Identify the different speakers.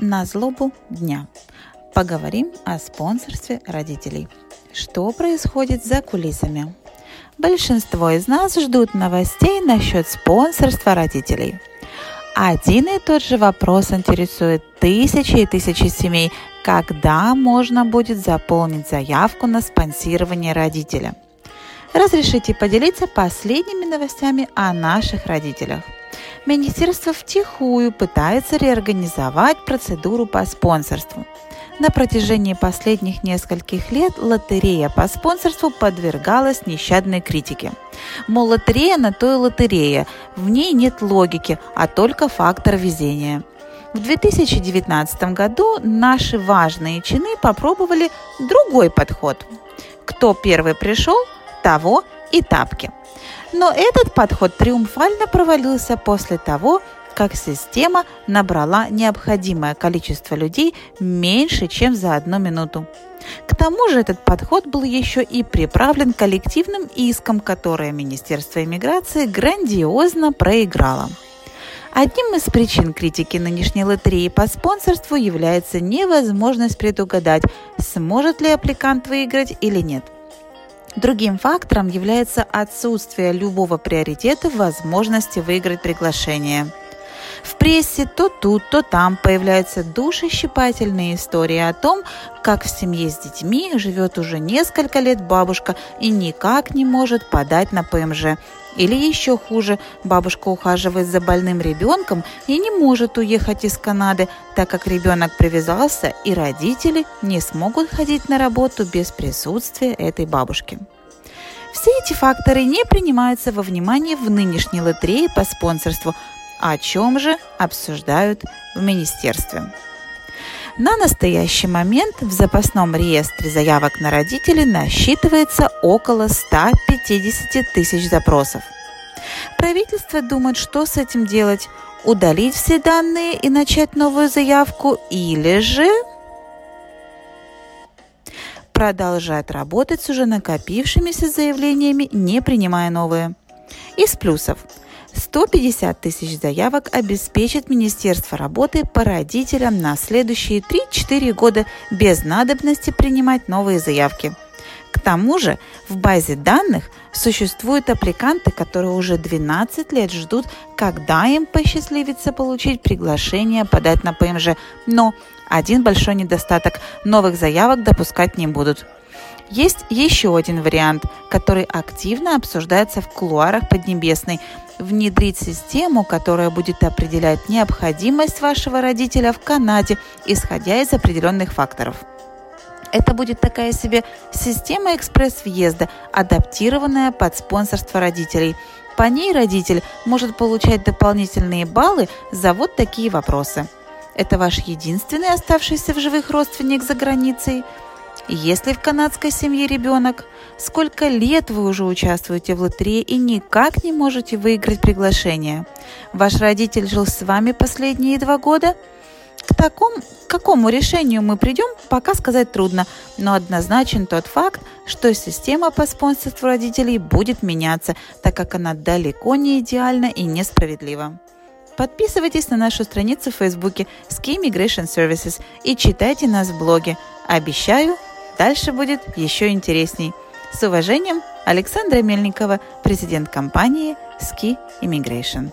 Speaker 1: на злобу дня. Поговорим о спонсорстве родителей. Что происходит за кулисами? Большинство из нас ждут новостей насчет спонсорства родителей. Один и тот же вопрос интересует тысячи и тысячи семей. Когда можно будет заполнить заявку на спонсирование родителя? Разрешите поделиться последними новостями о наших родителях. Министерство втихую пытается реорганизовать процедуру по спонсорству. На протяжении последних нескольких лет лотерея по спонсорству подвергалась нещадной критике. Мол, лотерея на то и лотерея, в ней нет логики, а только фактор везения. В 2019 году наши важные чины попробовали другой подход. Кто первый пришел, того и тапки. Но этот подход триумфально провалился после того, как система набрала необходимое количество людей меньше, чем за одну минуту. К тому же этот подход был еще и приправлен коллективным иском, которое Министерство иммиграции грандиозно проиграло. Одним из причин критики нынешней лотереи по спонсорству является невозможность предугадать, сможет ли аппликант выиграть или нет – Другим фактором является отсутствие любого приоритета в возможности выиграть приглашение. В прессе то тут, то там появляются душещипательные истории о том, как в семье с детьми живет уже несколько лет бабушка и никак не может подать на ПМЖ. Или еще хуже, бабушка ухаживает за больным ребенком и не может уехать из Канады, так как ребенок привязался и родители не смогут ходить на работу без присутствия этой бабушки. Все эти факторы не принимаются во внимание в нынешней лотерее по спонсорству, о чем же обсуждают в министерстве. На настоящий момент в запасном реестре заявок на родителей насчитывается около 150 тысяч запросов. Правительство думает, что с этим делать – удалить все данные и начать новую заявку или же продолжать работать с уже накопившимися заявлениями, не принимая новые. Из плюсов – 150 тысяч заявок обеспечит Министерство работы по родителям на следующие 3-4 года без надобности принимать новые заявки. К тому же в базе данных существуют аппликанты, которые уже 12 лет ждут, когда им посчастливится получить приглашение подать на ПМЖ. Но один большой недостаток – новых заявок допускать не будут. Есть еще один вариант, который активно обсуждается в кулуарах Поднебесной – внедрить систему, которая будет определять необходимость вашего родителя в Канаде, исходя из определенных факторов. Это будет такая себе система экспресс-въезда, адаптированная под спонсорство родителей. По ней родитель может получать дополнительные баллы за вот такие вопросы. Это ваш единственный оставшийся в живых родственник за границей – если в канадской семье ребенок, сколько лет вы уже участвуете в лотерее и никак не можете выиграть приглашение? Ваш родитель жил с вами последние два года? К, такому, к какому решению мы придем, пока сказать трудно, но однозначен тот факт, что система по спонсорству родителей будет меняться, так как она далеко не идеальна и несправедлива. Подписывайтесь на нашу страницу в Фейсбуке Ski Immigration Services и читайте нас в блоге. Обещаю, Дальше будет еще интересней. С уважением, Александра Мельникова, президент компании Ski Immigration.